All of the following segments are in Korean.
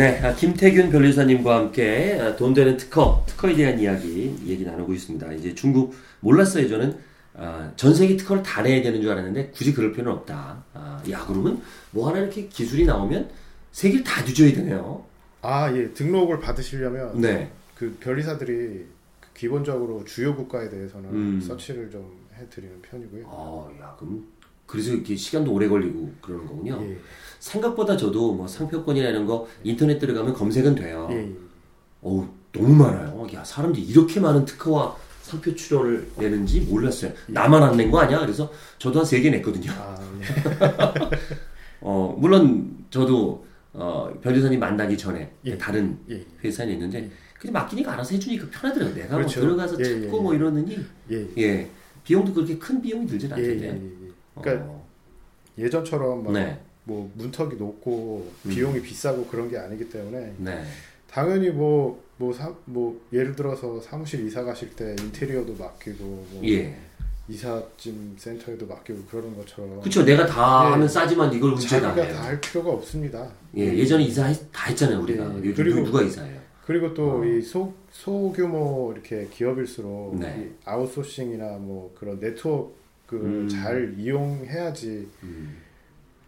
네, 아, 김태균 변리사님과 함께 아, 돈 되는 특허, 특허에 대한 이야기, 얘기 나누고 있습니다. 이제 중국, 몰랐어요, 저는. 아, 전 세계 특허를 다 내야 되는 줄 알았는데, 굳이 그럴 필요는 없다. 아, 야, 그러면 뭐 하나 이렇게 기술이 나오면 세계를 다 뒤져야 되네요. 아, 예. 등록을 받으시려면 네. 그 변리사들이 기본적으로 주요 국가에 대해서는 음. 서치를 좀 해드리는 편이고요. 어, 야, 그럼, 그래서 이렇게 시간도 오래 걸리고 그러는 거군요. 예. 생각보다 저도 뭐 상표권이나 이런 거 인터넷 들어가면 검색은 돼요. 예. 예. 어우, 너무 많아요. 야, 사람들이 이렇게 많은 특허와 상표 출원을 내는지 몰랐어요. 나만 안 낸 거 아니야? 그래서 저도 한 세 개 냈거든요. 아, 예. 어, 물론 저도 어, 변호사님 만나기 전에 예. 다른 예. 회사에 있는데 그냥 맡기니까 알아서 해주니까 편하더라고요. 내가 그렇죠. 뭐 들어가서 예, 찾고 예, 뭐 이러느니 예. 예 비용도 그렇게 큰 비용이 들진 예, 예, 않던데. 그러니까 어, 예전처럼 막 네, 뭐 문턱이 높고 음. 비용이 비싸고 그런 게 아니기 때문에 네, 당연히 뭐 뭐 사 뭐 예를 들어서 사무실 이사 가실 때 인테리어도 맡기고 뭐 예, 이삿짐 센터에도 맡기고 그러는 것처럼 그렇죠. 내가 다 예. 하면 싸지만 이걸 문제가 자기가. 다 할 필요가 없습니다. 예, 예전에 이사 다 했잖아요 우리가. 예, 그리고- 누가 이사해요? 그리고 또 어. 이소 소규모 이렇게 기업일수록 네. 이 아웃소싱이나 뭐 그런 네트워크 를 음. 잘 이용해야지 음,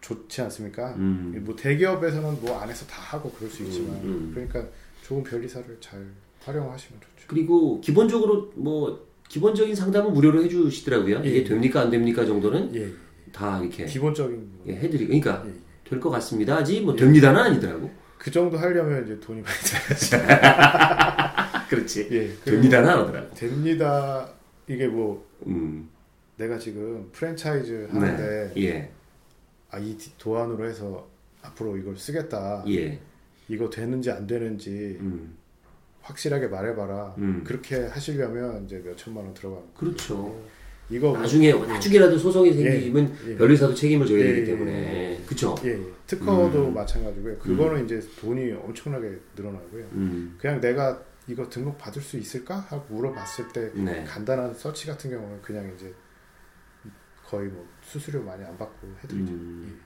좋지 않습니까? 음. 뭐 대기업에서는 뭐 안에서 다 하고 그럴 수 있지만 음, 음. 그러니까 좋은 변리사를 잘 활용하시면 좋죠. 그리고 기본적으로 뭐 기본적인 상담은 무료로 해주시더라고요. 예, 이게 예. 됩니까 안 됩니까 정도는 예, 예. 다 이렇게 기본적인 예, 해드리고 그러니까 예, 예. 될것 같습니다지 뭐 예. 됩니다는 아니더라고. 그 정도 하려면 이제 돈이 많이 들어야지. 그렇지. 예, 됩니다는 안 하더라고. 됩니다. 이게 뭐 음, 내가 지금 프랜차이즈 하는데 네. 예, 아, 이 도안으로 해서 앞으로 이걸 쓰겠다. 예, 이거 되는지 안 되는지 음, 확실하게 말해봐라. 음. 그렇게 하시려면 이제 몇 천만 원 거예요. 그렇죠. 이거 뭐- 나중에 나중에라도 소송이 생기면 예. 변리사도 책임을 져야 예, 되기 예, 때문에 그렇죠. 예, 예. 특허도 음. 마찬가지고요. 그거는 이제 돈이 엄청나게 늘어나고요. 음, 그냥 내가 이거 등록 받을 수 있을까 하고 물어봤을 때 네. 간단한 서치 같은 경우는 그냥 이제 거의 뭐 수수료 많이 안 받고 해드리죠. 음.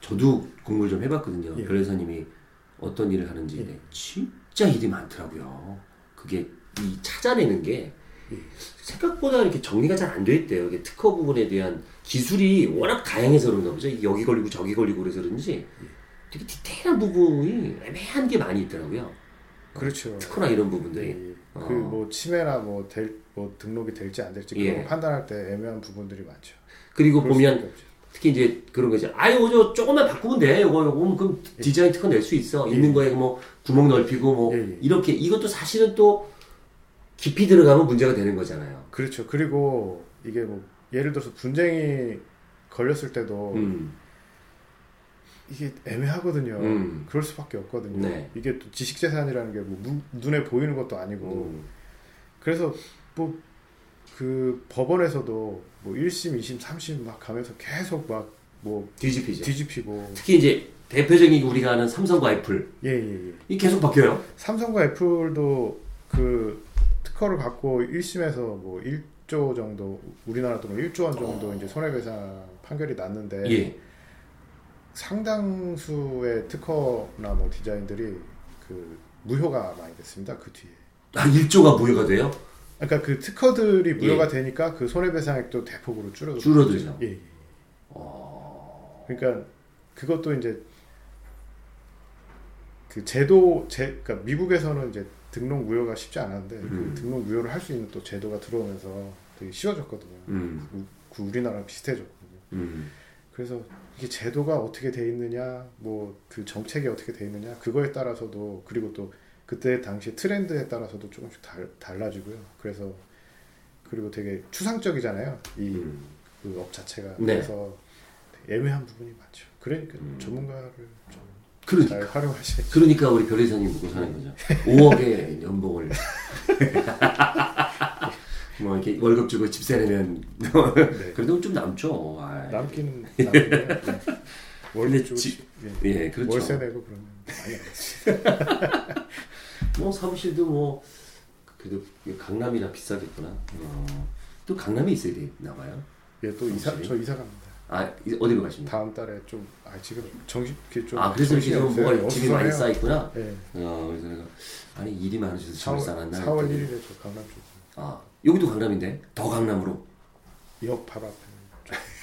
저도 공부를 좀 해봤거든요. 예. 변호사님이 어떤 일을 하는지 예. 네, 진짜 일이 많더라고요. 그게 이 찾아내는 게 예. 생각보다 이렇게 정리가 잘 안 돼 있대요. 이게 특허 부분에 대한 기술이 워낙 다양해서 그런가 보죠. 여기 걸리고 저기 걸리고 그래서 그런지 되게 디테일한 부분이 애매한 게 많이 있더라고요. 그렇죠. 특허나 이런 부분들이. 예, 어. 그뭐 침해나 뭐, 될, 뭐 등록이 될지 안 될지 그런 예. 거 판단할 때 애매한 부분들이 많죠. 그리고 보면. 특히 이제 그런 거죠. 아유, 저 조금만 바꾸면 돼. 요거, 요거, 그럼 디자인 특허 낼 수 있어. 예. 있는 거에 뭐 구멍 넓히고 뭐 예, 예. 이렇게 이것도 사실은 또 깊이 들어가면 문제가 되는 거잖아요. 그렇죠. 그리고 이게 뭐 예를 들어서 분쟁이 걸렸을 때도 음, 이게 애매하거든요. 음. 그럴 수밖에 없거든요. 네. 이게 또 지식 재산이라는 게 뭐 눈에 보이는 것도 아니고 음, 그래서 뭐 그 법원에서도 뭐 1심, 2심, 3심 막 가면서 계속 막 뭐 뒤집히죠. 뒤집히고 특히 이제 대표적인 게 우리가 아는 삼성과 애플 예 예 예. 이 계속 바뀌어요. 삼성과 애플도 그 특허를 갖고 1심에서 뭐 1조 정도 우리나라 돈으로 1조 원 정도 이제 손해배상 판결이 났는데 어. 예. 상당수의 특허나 뭐 디자인들이 그 무효가 많이 됐습니다. 그 뒤에. 아, 1조가 무효가 돼요? 그러니까 그 특허들이 무효가 되니까 그 손해배상액도 대폭으로 줄어들죠. 줄어들죠. 예. 예. 어, 그러니까 그것도 이제 그 제도 제 그러니까 미국에서는 이제 등록 무효가 쉽지 않았는데 음. 그 등록 무효를 할 수 있는 또 제도가 들어오면서 되게 쉬워졌거든요. 음, 우- 그 우리나라랑 비슷해졌거든요. 음, 그래서 이게 제도가 어떻게 돼 있느냐, 뭐 그 정책이 어떻게 돼 있느냐 그거에 따라서도 그리고 또 그때 당시 트렌드에 따라서도 조금씩 달, 달라지고요. 그래서 그리고 되게 추상적이잖아요. 이 음. 그업 자체가 네. 그래서 애매한 부분이 많죠. 그러니까 음. 전문가를 좀 그러니까. 잘 활용하셔야 그러니까 우리 변호사님 보고 사는 거죠. 5억의 연봉을 뭐 월급 주고 집 세 내면 네. 그래도 좀 남죠. 아이. 남기는 남기는 네. 월세 주고 지- 예. 예, 그렇죠. 월세 내고 그러면. 뭐 사무실도 뭐 그래도 강남이라 비싸겠구나. 어, 또 강남에 있어야 되나 봐요. 예, 또 이사? 저 이사 갑니다. 아 어디로 가십니까? 다음 달에 좀 아 지금 정신 이렇게 좀아 그래서 없어요. 뭐가 짐이 많이. 쌓여 있구나. 예. 어 그래서 내가 아니 일이 많으셔서 4월, 쌓았나? 4월 했더니 1일에 저 강남 쪽. 아 여기도 강남인데 더 강남으로 역 바로 앞에.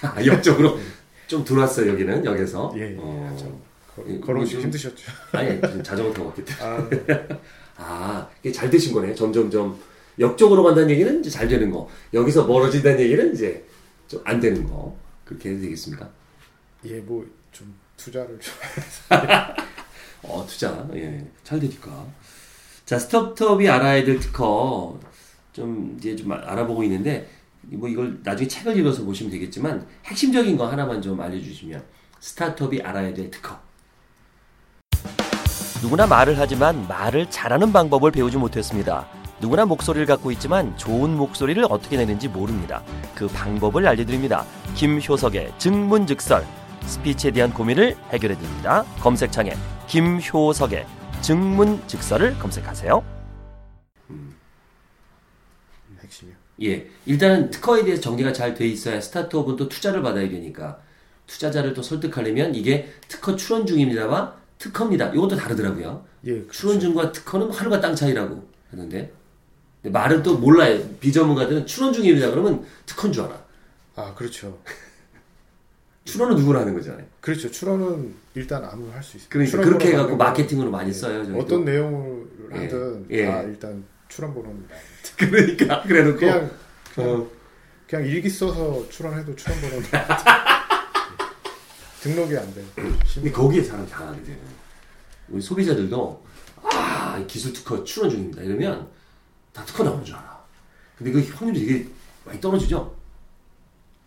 아, 역적으로 좀 들어왔어요 여기는 역에서. 예. 어. 한참 걸- 예, 걸어오기 좀- 힘드셨죠. 아니 자전거 타고 왔기 때문에. 아, 아 이게 잘 되신 거네. 점점점 역적으로 간다는 얘기는 이제 잘 되는 거. 여기서 멀어진다는 얘기는 이제 좀 안 되는 거. 그렇게 해도 되겠습니까? 예, 뭐 좀 투자를 좀. 어 투자 예 잘 되니까. 자 스타트업이 알아야 될 특허 좀 이제 좀 알아보고 있는데 뭐 이걸 나중에 책을 읽어서 보시면 되겠지만 핵심적인 거 하나만 좀 알려주시면 스타트업이 알아야 될 특허. 누구나 말을 하지만 말을 잘하는 방법을 배우지 못했습니다. 누구나 목소리를 갖고 있지만 좋은 목소리를 어떻게 내는지 모릅니다. 그 방법을 알려드립니다. 김효석의 증문즉설 스피치에 대한 고민을 해결해 드립니다. 검색창에 김효석의 증문즉설을 검색하세요. 예, 일단은 특허에 대해서 정리가 잘 돼 있어야 스타트업은 또 투자를 받아야 되니까 투자자를 또 설득하려면 이게 특허 출원 중입니다와 특허입니다. 이것도 다르더라고요. 예, 그렇죠. 출원 중과 특허는 하늘과 땅 차이라고 하는데 말은 또 몰라요. 비전문가들은 출원 중입니다. 그러면 특허인 줄 알아. 아, 그렇죠. 출원은 누구나 하는 거잖아요. 그렇죠. 출원은 일단 아무 할 수 있어요. 그러니까 그렇게 해갖고 마케팅으로 많이 예. 써요. 저희도. 어떤 내용을 예. 하든 예. 다 일단 출원 번호는 나와요. 그러니까 그래놓고 그냥 그냥, 어, 그냥 일기 써서 출원해도 출원 번호는 등록이 안 돼요. 근데 거기에 사람 당하게 되는 우리 소비자들도 아 기술 특허 출원 중입니다 이러면 다 특허 나오는 줄 알아 근데 그 확률이 되게 많이 떨어지죠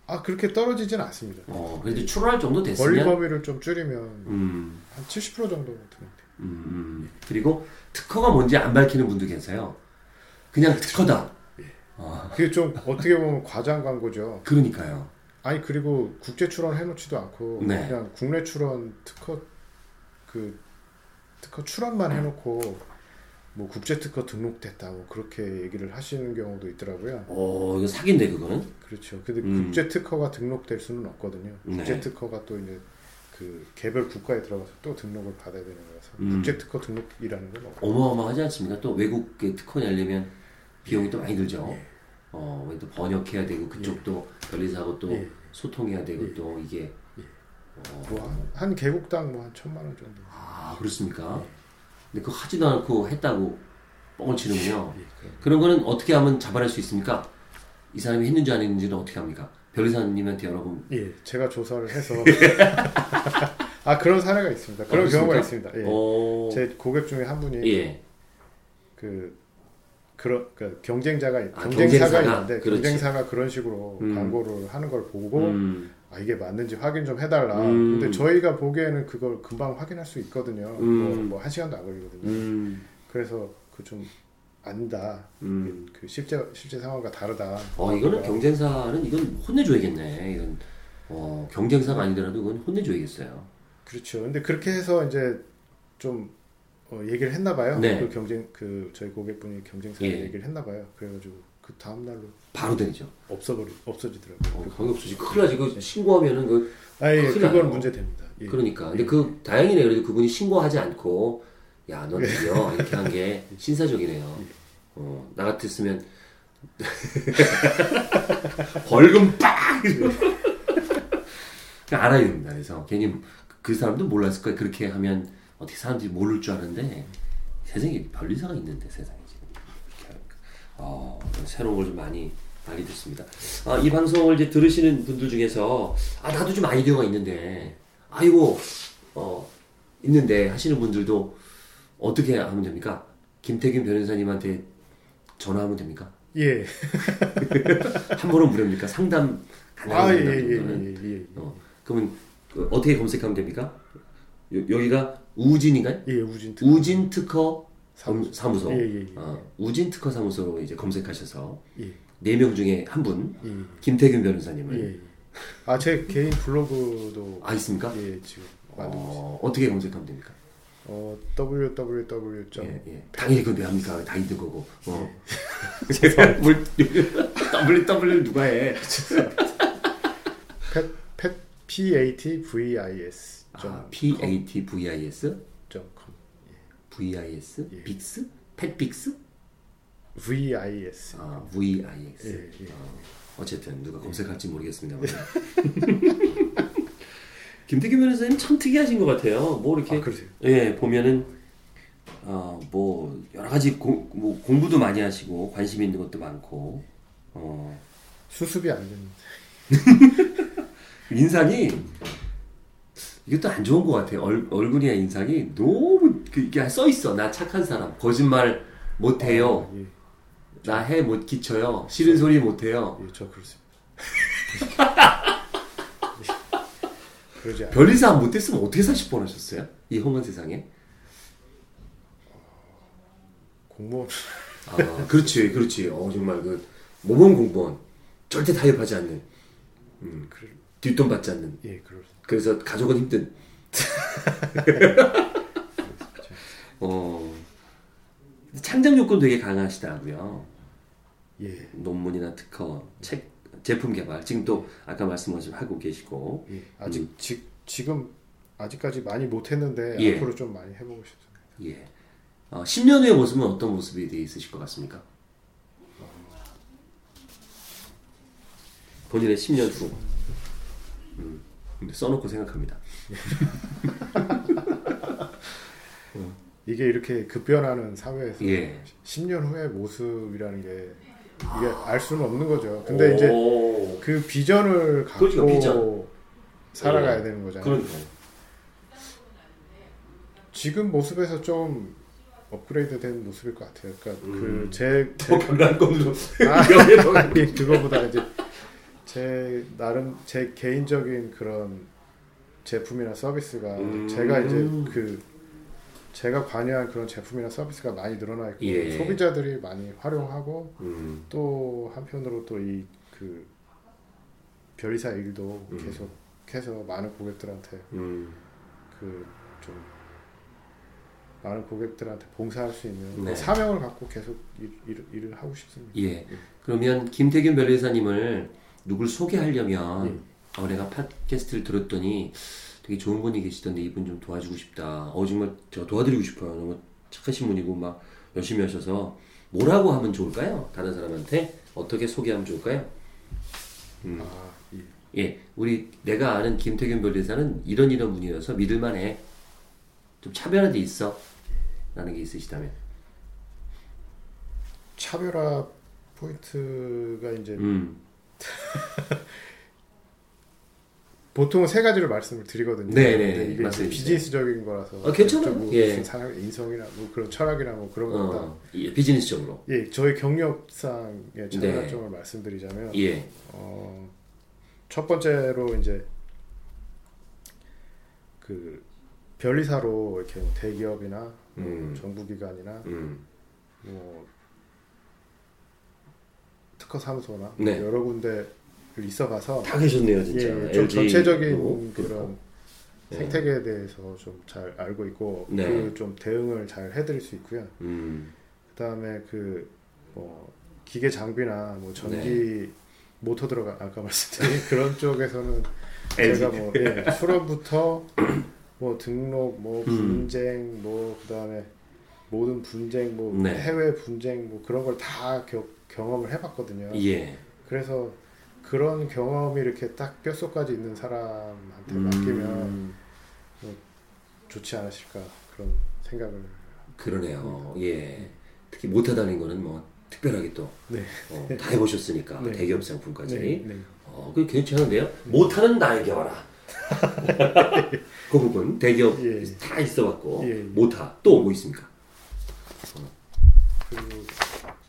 아 그렇게 떨어지진 않습니다. 어 그래도 출원할 정도 됐으면 범위를 좀 줄이면 음, 한70% 정도 등록돼요. 음, 음. 그리고 특허가 뭔지 안 밝히는 분도 계세요 그냥 특허다 아, 그게 좀 어떻게 보면 과장 광고죠. 그러니까요 아니 그리고 국제 출원 해놓지도 않고 네. 그냥 국내 출원 특허 그 특허 출원만 해놓고 뭐 국제 특허 등록됐다고 그렇게 얘기를 하시는 경우도 있더라고요. 어 이거 사기인데 그거는 그렇죠. 근데 음. 국제 특허가 등록될 수는 없거든요. 국제 네. 특허가 또 이제 그 개별 국가에 들어가서 또 등록을 받아야 되는 거라서 음. 국제 특허 등록이라는 건. 어마어마하지 않습니까 또 외국의 특허 내려면 비용이 또 많이 들죠 예. 어, 또 번역해야 되고 그쪽도 변리사하고 또 예. 소통해야 되고 예. 또 이게 뭐 한, 한 개국당 뭐 한 천만 원 정도. 아 그렇습니까? 근데 그거 하지도 않고 했다고 뻥을 치는군요. 예, 그- 그런 거는 어떻게 하면 잡아낼 수 있습니까? 이 사람이 했는지 안 했는지는 어떻게 합니까? 변리사님한테 여러분 예, 제가 조사를 해서 아 그런 사례가 있습니다. 그런 아, 경우가? 있습니다. 예. 어, 제 고객 중에 한 분이 예. 그 그런 그 경쟁자가 아, 경쟁사가 경쟁사가? 있는데 그렇지. 경쟁사가 그런 식으로 음. 광고를 하는 걸 보고 음, 아 이게 맞는지 확인 좀 해달라. 음. 근데 저희가 보기에는 그걸 금방 확인할 수 있거든요. 음. 뭐한 시간도 안 걸리거든요. 음, 그래서 그좀 아니다. 음. 그 실제 실제 상황과 다르다. 어 이거는 경쟁사는 이건 혼내줘야겠네. 이건 어, 경쟁사가 아니더라도 이건 혼내줘야겠어요. 그렇죠. 근데 그렇게 해서 이제 좀 어, 얘기를 했나 봐요. 네. 그 경쟁 그 저희 고객분이 경쟁사 예. 얘기를 했나 봐요. 그래가지고 그 다음 날로 바로 되죠. 없어버리 없어지더라고요. 어, 거기 없어지. 큰일 나지. 그 신고하면은 그 아 예. 그건 문제 됩니다. 예. 그러니까. 근데 그 다행이네. 그래도 그분이 신고하지 않고 야, 너 드디어 이렇게 한 게 신사적이네요. 어, 나 같았으면 벌금 빡! 알아야 됩니다. 그래서 괜히 그 사람도 몰랐을 거예요. 그렇게 하면 어떻게 사람들이 모를 줄 아는데 세상에 별리사가 있는데 세상에 지금 이렇게. 어, 새로운 걸 좀 많이 알게 됐습니다. 아, 이 방송을 이제 들으시는 분들 중에서 아 나도 좀 아이디어가 있는데 아이고 어 있는데 하시는 분들도 어떻게 하면 됩니까? 김태균 변호사님한테 전화하면 됩니까? 예. 한 번은 무료입니까? 상담 아, 예. 예. 예, 예, 예. 어, 그러면 그 어떻게 검색하면 됩니까? 요, 여기가 우진인가요? 예, 우진 특 우진 특허 사무소. 사무소. 예, 예, 예. 어, 우진 특허 사무소로 이제 검색하셔서 예, 네명 중에 한 분, 예, 김태균 변호사님을 예, 예. 아, 제 개인 블로그도 아 있습니까? 예, 지금 만들고. 어, 어떻게 검색하면 됩니까? 어, www. 예, 예. 당연히 그건 왜 합니까? 다 있는 거고. 어. 예. 제가 뭘 www 누가 해? 펫, 펫 P A T V I S 아, P A T V I S 점 com. V I S 예. 빅스 펫빅스 V I S. 아 V I X 예, 예. 어, 어쨌든 누가 검색할지 모르겠습니다만 김태균 변호사님 참 특이하신 것 같아요. 뭐 이렇게 아? 예 보면은 어뭐 여러 가지 공, 뭐 공부도 많이 하시고 관심 있는 것도 많고 어 수습이 안 되는. 인상이 이것도 안 좋은 것 같아요. 얼, 얼굴이나 인상이 너무 그 이게 써 있어. 나 착한 사람, 거짓말 못 해요. 예, 나해 못 끼쳐요. 싫은 소리 못 해요. 예, 저 그렇습니다. 별리사 안 못했으면 어떻게 사실 뻔하셨어요? 이 험한 세상에. 공무원 아, 그렇지, 그렇지. 어 정말 그 모범 공무원 절대 타협하지 않는, 음, 그럴 뒷돈 받지 않는. 예, 그럴 그래서 가족은 힘든. 어 창작 요건 되게 강하시다고요. 예. 논문이나 특허, 책, 제품 개발 지금 또 아까 말씀하신 하고 계시고 예. 아직 지, 지금 아직까지 많이 못 했는데 예. 앞으로 좀 많이 해 보고 싶습니다. 예. 어, 10년 후의 모습은 어떤 모습이 되어 있으실 것 같습니까? 본인의 10년 후. 음, 써놓고 생각합니다. 이게 이렇게 급변하는 사회에서 예. 10년 후의 모습이라는 게 이게 알 수는 없는 거죠. 근데 이제 오. 그 비전을 갖고 그러니까 비전. 살아가야 예. 되는 거잖아요. 그러니까. 지금 모습에서 좀 업그레이드 된 모습일 것 같아요. 그러니까 음. 그제 더 강간권으로 아, 아니, 그거보다 이제 제 나름 제 개인적인 그런 제품이나 서비스가 음. 제가 이제 그 제가 관여한 그런 제품이나 서비스가 많이 늘어나 있고 예. 소비자들이 많이 활용하고 음, 또 한편으로 또 이 그 별이사 일도 음. 계속해서 많은 고객들한테 음, 그좀 많은 고객들한테 봉사할 수 있는 네. 사명을 갖고 계속 일, 일, 일을 하고 싶습니다. 예. 그러면 김태균 변호사님을 누굴 소개하려면 예. 어, 내가 팟캐스트를 들었더니 되게 좋은 분이 계시던데 이분 좀 도와주고 싶다. 어 정말 제가 도와드리고 싶어요. 너무 착하신 분이고 막 열심히 하셔서 뭐라고 하면 좋을까요? 다른 사람한테 어떻게 소개하면 좋을까요? 음. 아, 예. 예, 우리 내가 아는 김태균 변호사는 이런 이런 분이어서 믿을만해. 좀 차별화돼 있어. 라는 게 있으시다면. 차별화 포인트가 이제 음, 보통은 세 가지를 말씀을 드리거든요. 네, 네, 네. 이게 주세요. 비즈니스적인 거라서 아, 괜찮아요. 뭐 예. 사람 인성이나 뭐 그런 철학이나 뭐 그런 어, 예, 비즈니스적으로. 예, 저희 경력상의 네. 차별점을 말씀드리자면 예, 어, 첫 번째로 이제 그 변리사로 이렇게 뭐 대기업이나 뭐 음. 정부기관이나 음, 뭐 특허 사무소나 네. 여러 군데를 있어가서 다 계셨네요, 진짜. 예, 좀 LG 도 전체적인 그렇고. 그런 네. 생태계에 대해서 좀 잘 알고 있고 네. 그좀 대응을 잘 해드릴 수 있고요. 음, 그다음에 그 뭐 기계 장비나 뭐 전기 네. 모터 들어가 아까 말씀드린 그런 쪽에서는. 제가 뭐 예, 수로부터 뭐 등록 뭐 음. 분쟁 뭐 그다음에 모든 분쟁 뭐 네. 해외 분쟁 뭐 그런 걸 다 경험을 해봤거든요. 예. 그래서 그런 경험이 이렇게 딱 뼛속까지 있는 사람한테 맡기면 음, 좋지 않으실까 그런 생각을 그러네요. 예. 특히 못하다는 거는 뭐 특별하게 또 네. 어, 다 해보셨으니까 네. 대기업 상품까지. 네, 네. 어, 그 괜찮은데요? 못하는 나에게 와라. 그 부분 대기업 예. 다 있어봤고 예. 못하 또 뭐 있습니까? 그리고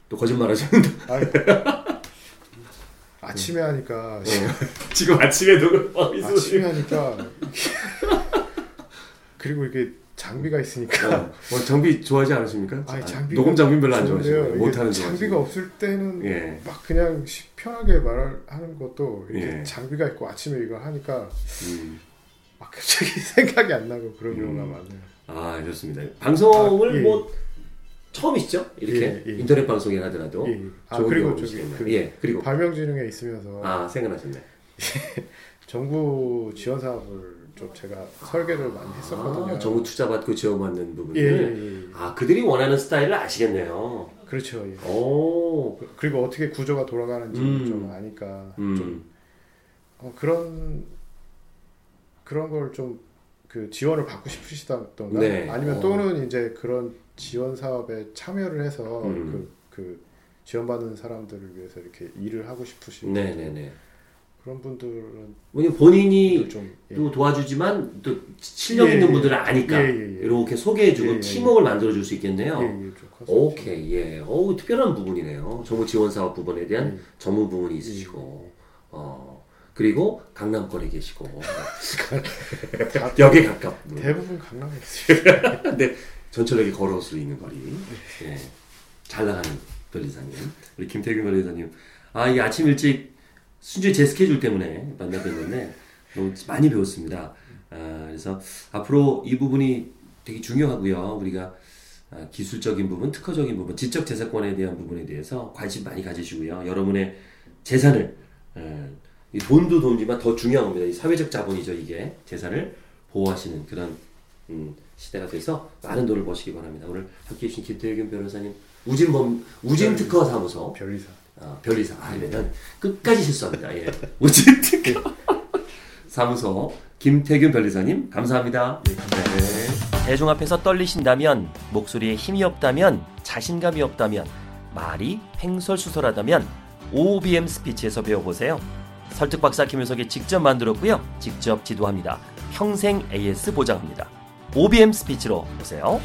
또 거짓말하시는 아, 아침에 하니까 지금 아침에도 어, 이 아침에. 하니까 그리고 이게 장비가 있으니까 어, 어, 장비 좋아하지 않으십니까? 아니, 아, 장비가 녹음 장비 별로 안. 좋아하시고 못하는 장비가 없을 때는 예. 막 그냥 시- 편하게 말하는 것도 이렇게 예. 장비가 있고 아침에 이거 하니까 음. 막 갑자기 생각이 안 나고 그런 경우가 음. 많아요. 아 좋습니다. 방송을 아, 예. 뭐 처음이시죠? 이렇게 예, 예. 인터넷 방송에 하더라도 예. 아 좋은 그리고 저기. 그 예 그리고 발명진흥에 있으면서 아 생각나셨네. 정부 지원 사업을 좀 제가 설계를 많이 했었거든요. 아, 정부 투자 받고 지원받는 예, 부분들. 예, 예. 아 그들이 원하는 스타일을 아시겠네요. 그렇죠. 예. 오. 그리고 어떻게 구조가 돌아가는지 음. 좀 아니까 음. 좀 어, 그런 그런 걸좀 그 지원을 받고 싶으시다던가 네. 아니면 어. 또는 이제 그런 지원 사업에 참여를 해서 음. 그, 그 지원받는 사람들을 위해서 이렇게 일을 하고 싶으신 네네네. 그런 분들은 왜냐면 본인이 좀 예. 또 도와주지만 또 실력 예, 있는 예. 분들을 아니까 예, 예, 예. 이렇게 소개해주고 예, 예, 팀워크를 만들어줄 수 있겠네요. 예, 예. 오케이, 예. 오, 특별한 부분이네요. 정부 지원 사업 부분에 대한 예. 전문 부분이 있으시고, 어, 그리고 강남권에 계시고, 다- 역에 가깝. 대부분 강남에 있어요. 네, 전철역에 걸어올 수 있는 거리. 예. 잘 나가는 변리사님. 우리 김태균 변리사님. 아, 이 아침 일찍 순전히 제 스케줄 때문에 만나 뵀는데 너무 많이 배웠습니다. 아, 그래서 앞으로 이 부분이 되게 중요하고요. 우리가 아, 기술적인 부분, 특허적인 부분, 지적 재산권에 대한 부분에 대해서 관심 많이 가지시고요. 여러분의 재산을 에, 이 돈도 돈이지만 더 중요한 겁니다. 이 사회적 자본이죠. 이게 재산을 보호하시는 그런 음, 시대가 돼서 많은 돈을 버시기 바랍니다. 오늘 함께 해 주신 김태균 변호사님 우진범 우진특허 사무소 별리사. 어, 별리사 아니면 끝까지 실수합니다. 예. 우진특허 사무소 김태균 변리사님 감사합니다. 네. 대중 앞에서 떨리신다면, 목소리에 힘이 없다면, 자신감이 없다면, 말이 횡설수설하다면 OBM 스피치에서 배워보세요. 설득 박사 김효석이 직접 만들었고요. 직접 지도합니다. 평생 AS 보장합니다. OBM 스피치로 보세요.